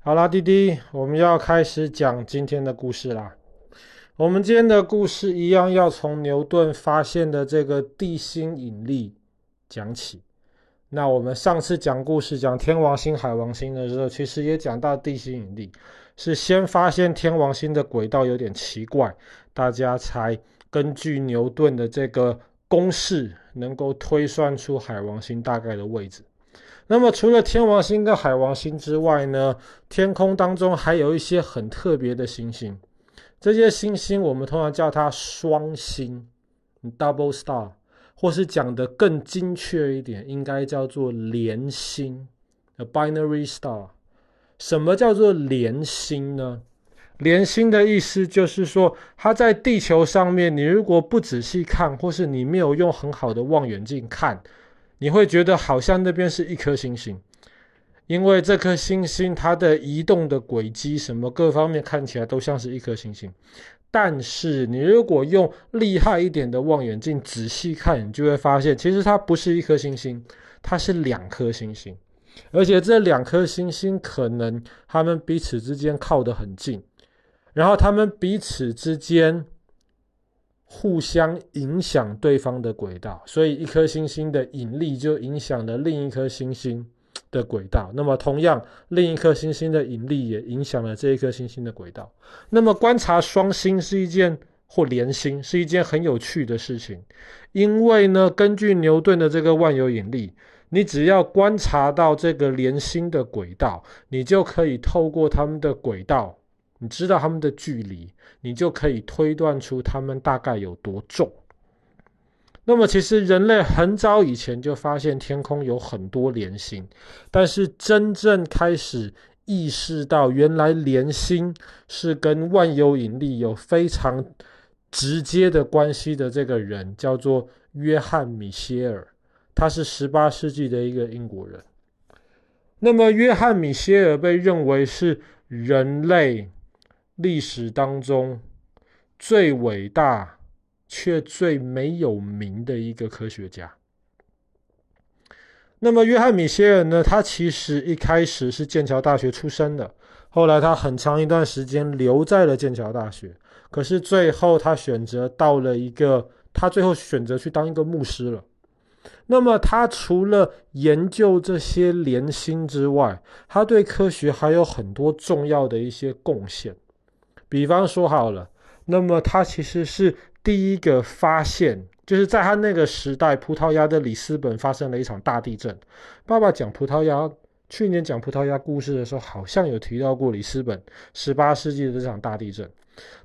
好啦，弟弟，我们要开始讲今天的故事啦。我们今天的故事一样要从牛顿发现的这个地心引力讲起。那我们上次讲故事讲天王星、海王星的时候，其实也讲到地心引力，是先发现天王星的轨道有点奇怪，大家才根据牛顿的这个公式，能够推算出海王星大概的位置。那么除了天王星跟海王星之外呢，天空当中还有一些很特别的星星，这些星星我们通常叫它双星 （double star）。或是讲得更精确一点，应该叫做连星 binary star。什么叫做连星呢？连星的意思就是说，它在地球上面，你如果不仔细看，或是你没有用很好的望远镜看，你会觉得好像那边是一颗星星，因为这颗星星它的移动的轨迹，什么各方面看起来都像是一颗星星。但是，你如果用厉害一点的望远镜仔细看，你就会发现，其实它不是一颗星星，它是两颗星星，而且这两颗星星可能它们彼此之间靠得很近，然后它们彼此之间互相影响对方的轨道，所以一颗星星的引力就影响了另一颗星星的轨道，那么同样，另一颗星星的引力也影响了这一颗星星的轨道。那么观察双星是一件或连星是一件很有趣的事情，因为呢，根据牛顿的这个万有引力，你只要观察到这个连星的轨道，你就可以透过它们的轨道，你知道它们的距离，你就可以推断出它们大概有多重。那么，其实人类很早以前就发现天空有很多连星，但是真正开始意识到原来连星是跟万有引力有非常直接的关系的这个人，叫做约翰米歇尔，他是十八世纪的一个英国人。那么，约翰米歇尔被认为是人类历史当中最伟大。却最没有名的一个科学家。那么，约翰·米歇尔呢？他其实一开始是剑桥大学出身的，后来他很长一段时间留在了剑桥大学。可是最后，他选择到了一个，他最后选择去当一个牧师了。那么，他除了研究这些连星之外，他对科学还有很多重要的一些贡献。比方说，好了，那么他其实是。第一个发现，就是在他那个时代，葡萄牙的里斯本发生了一场大地震。爸爸讲葡萄牙，去年讲葡萄牙故事的时候，好像有提到过里斯本十八世纪的这场大地震。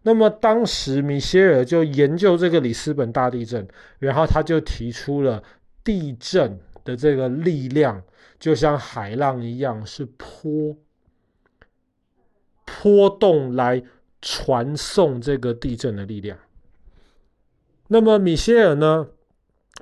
那么当时米歇尔就研究这个里斯本大地震，然后他就提出了地震的这个力量，就像海浪一样，是波波动来传送这个地震的力量。那么米歇尔呢？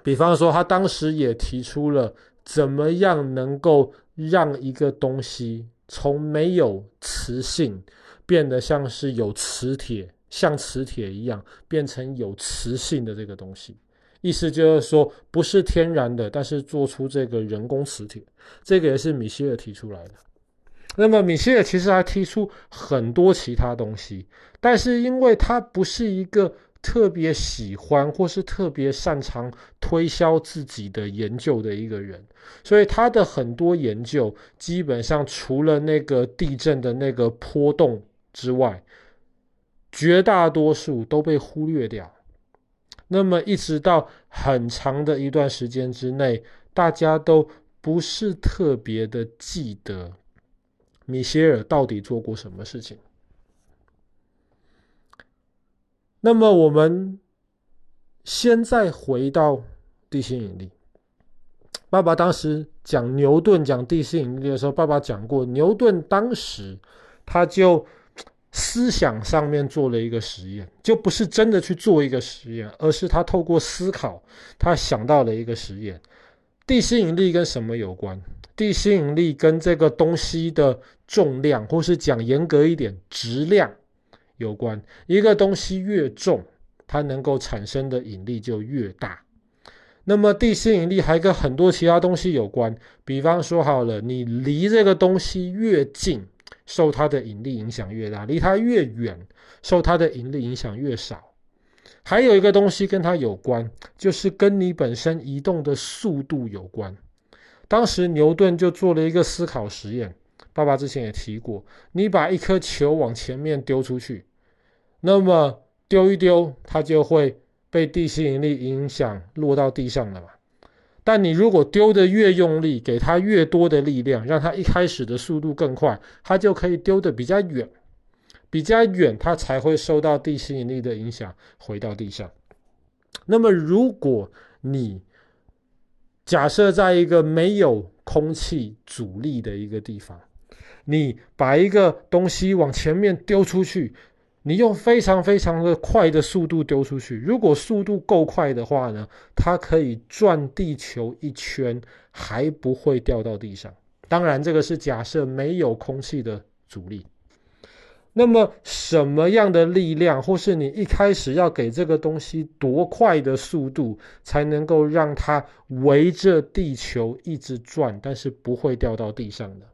比方说，他当时也提出了怎么样能够让一个东西从没有磁性变得像是有磁铁，像磁铁一样变成有磁性的这个东西。意思就是说，不是天然的，但是做出这个人工磁铁，这个也是米歇尔提出来的。那么米歇尔其实还提出很多其他东西，但是因为他不是一个。特别喜欢或是特别擅长推销自己的研究的一个人，所以他的很多研究基本上除了那个地震的那个波动之外，绝大多数都被忽略掉。那么一直到很长的一段时间之内，大家都不是特别的记得米歇尔到底做过什么事情。那么我们现在回到地心引力。爸爸当时讲牛顿讲地心引力的时候，爸爸讲过，牛顿当时他就思想上面做了一个实验，就不是真的去做一个实验，而是他透过思考，他想到了一个实验。地心引力跟什么有关？地心引力跟这个东西的重量，或是讲严格一点，质量。有关一个东西越重，它能够产生的引力就越大。那么地心引力还跟很多其他东西有关，比方说好了，你离这个东西越近，受它的引力影响越大，离它越远，受它的引力影响越少。还有一个东西跟它有关，就是跟你本身移动的速度有关。当时牛顿就做了一个思考实验，爸爸之前也提过，你把一颗球往前面丢出去，那么丢一丢，它就会被地心引力影响落到地上了嘛。但你如果丢得越用力，给它越多的力量，让它一开始的速度更快，它就可以丢得比较远。比较远，它才会受到地心引力的影响，回到地上。那么，如果你假设在一个没有空气阻力的一个地方，你把一个东西往前面丢出去，你用非常非常的快的速度丢出去，如果速度够快的话呢，它可以转地球一圈，还不会掉到地上。当然，这个是假设没有空气的阻力。那么什么样的力量，或是你一开始要给这个东西多快的速度，才能够让它围着地球一直转，但是不会掉到地上的？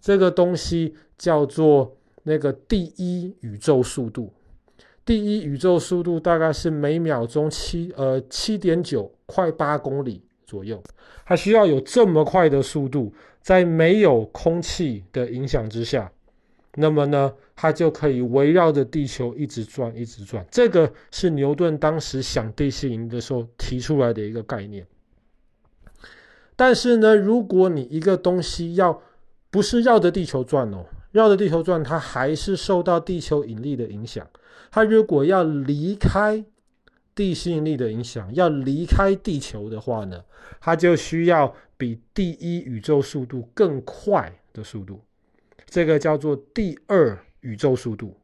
这个东西叫做那个第一宇宙速度。第一宇宙速度大概是每秒钟七呃七点九快八公里左右，它需要有这么快的速度，在没有空气的影响之下。那么呢，它就可以围绕着地球一直转，一直转。这个是牛顿当时想地心引力的时候提出来的一个概念。但是呢，如果你一个东西要不是绕着地球转哦，绕着地球转，它还是受到地球引力的影响。它如果要离开地心引力的影响，要离开地球的话呢，它就需要比第一宇宙速度更快的速度。这个叫做第二宇宙速度。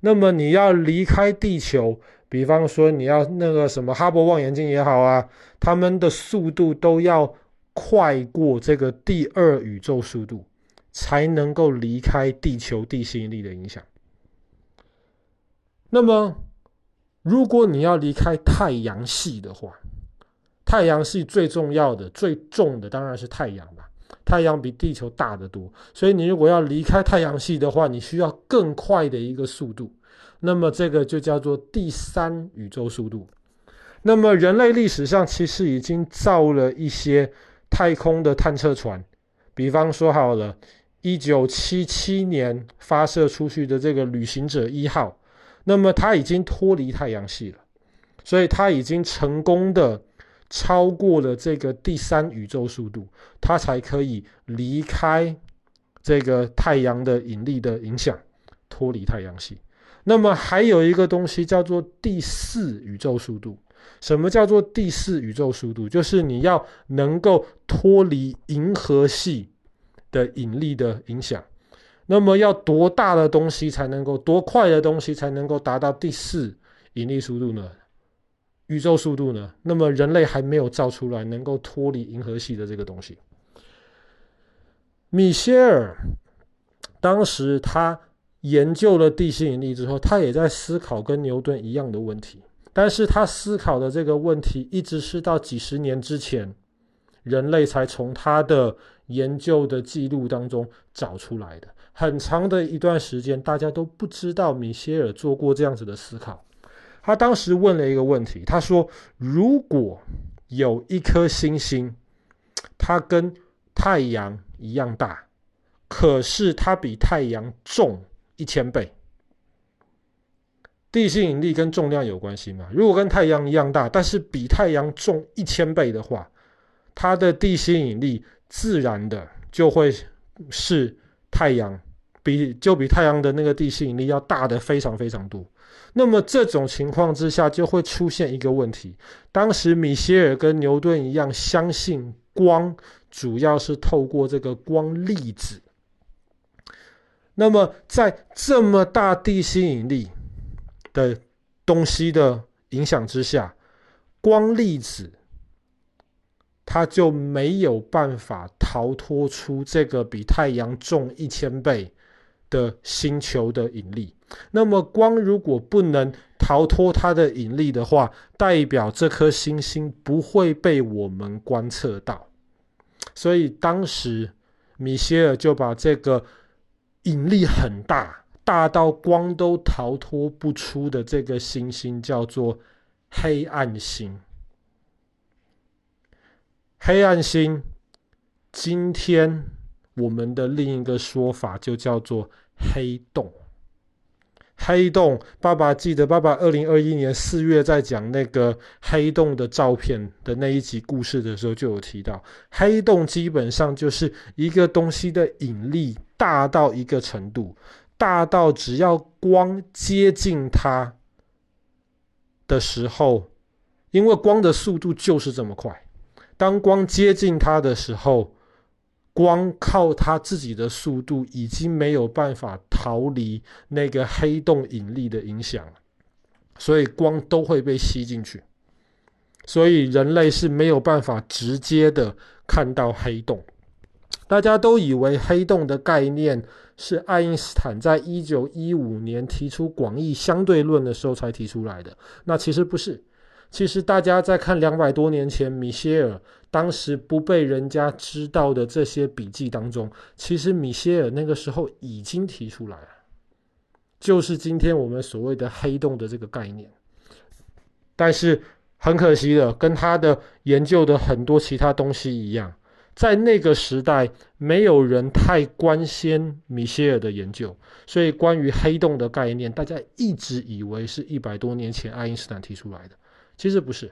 那么你要离开地球，比方说你要那个什么哈勃望远镜也好啊，他们的速度都要快过这个第二宇宙速度，才能够离开地球地心引力的影响。那么如果你要离开太阳系的话，太阳系最重要的、最重的当然是太阳吧。太阳比地球大得多，所以你如果要离开太阳系的话，你需要更快的一个速度。那么这个就叫做第三宇宙速度。那么人类历史上其实已经造了一些太空的探测船，比方说好了，一九七七年发射出去的这个旅行者一号，那么它已经脱离太阳系了，所以它已经成功的。超过了这个第三宇宙速度，它才可以离开这个太阳的引力的影响，脱离太阳系。那么还有一个东西叫做第四宇宙速度。什么叫做第四宇宙速度？就是你要能够脱离银河系的引力的影响。那么要多大的东西才能够，多快的东西才能够达到第四引力速度呢？宇宙速度呢？那么人类还没有造出来能够脱离银河系的这个东西。米歇尔当时他研究了地心引力之后，他也在思考跟牛顿一样的问题，但是他思考的这个问题一直是到几十年之前，人类才从他的研究的记录当中找出来的。很长的一段时间，大家都不知道米歇尔做过这样子的思考。他当时问了一个问题，他说：“如果有一颗星星，它跟太阳一样大，可是它比太阳重一千倍，地心引力跟重量有关系吗？如果跟太阳一样大，但是比太阳重一千倍的话，它的地心引力自然的就会是太阳比就比太阳的那个地心引力要大的非常非常多。”那么这种情况之下，就会出现一个问题。当时米歇尔跟牛顿一样，相信光主要是透过这个光粒子。那么在这么大地心引力的东西的影响之下，光粒子它就没有办法逃脱出这个比太阳重一千倍的星球的引力。那么光如果不能逃脱它的引力的话，代表这颗星星不会被我们观测到。所以当时米歇尔就把这个引力很大，大到光都逃脱不出的这个星星叫做黑暗星。黑暗星，今天我们的另一个说法就叫做黑洞。黑洞，爸爸记得，爸爸二零二一年四月在讲那个黑洞的照片的那一集故事的时候，就有提到，黑洞基本上就是一个东西的引力大到一个程度，大到只要光接近它的时候，因为光的速度就是这么快，当光接近它的时候。光靠它自己的速度已经没有办法逃离那个黑洞引力的影响，所以光都会被吸进去，所以人类是没有办法直接的看到黑洞。大家都以为黑洞的概念是爱因斯坦在一九一五年提出广义相对论的时候才提出来的，那其实不是。其实大家在看两百多年前米歇尔当时不被人家知道的这些笔记当中，其实米歇尔那个时候已经提出来了，就是今天我们所谓的黑洞的这个概念。但是很可惜的，跟他的研究的很多其他东西一样，在那个时代没有人太关心米歇尔的研究，所以关于黑洞的概念，大家一直以为是一百多年前爱因斯坦提出来的。其实不是。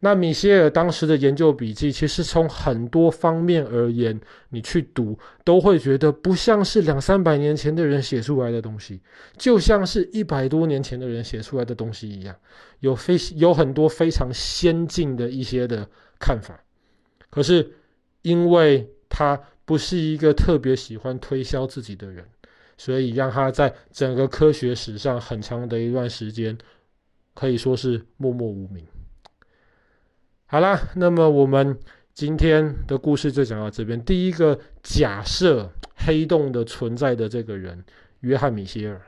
那米歇尔当时的研究笔记，其实从很多方面而言，你去读都会觉得不像是两三百年前的人写出来的东西，就像是一百多年前的人写出来的东西一样，有非有很多非常先进的一些的看法。可是，因为他不是一个特别喜欢推销自己的人，所以让他在整个科学史上很长的一段时间。可以说是默默无名。好啦，那么我们今天的故事就讲到这边。第一个假设黑洞的存在的这个人，约翰·米歇尔。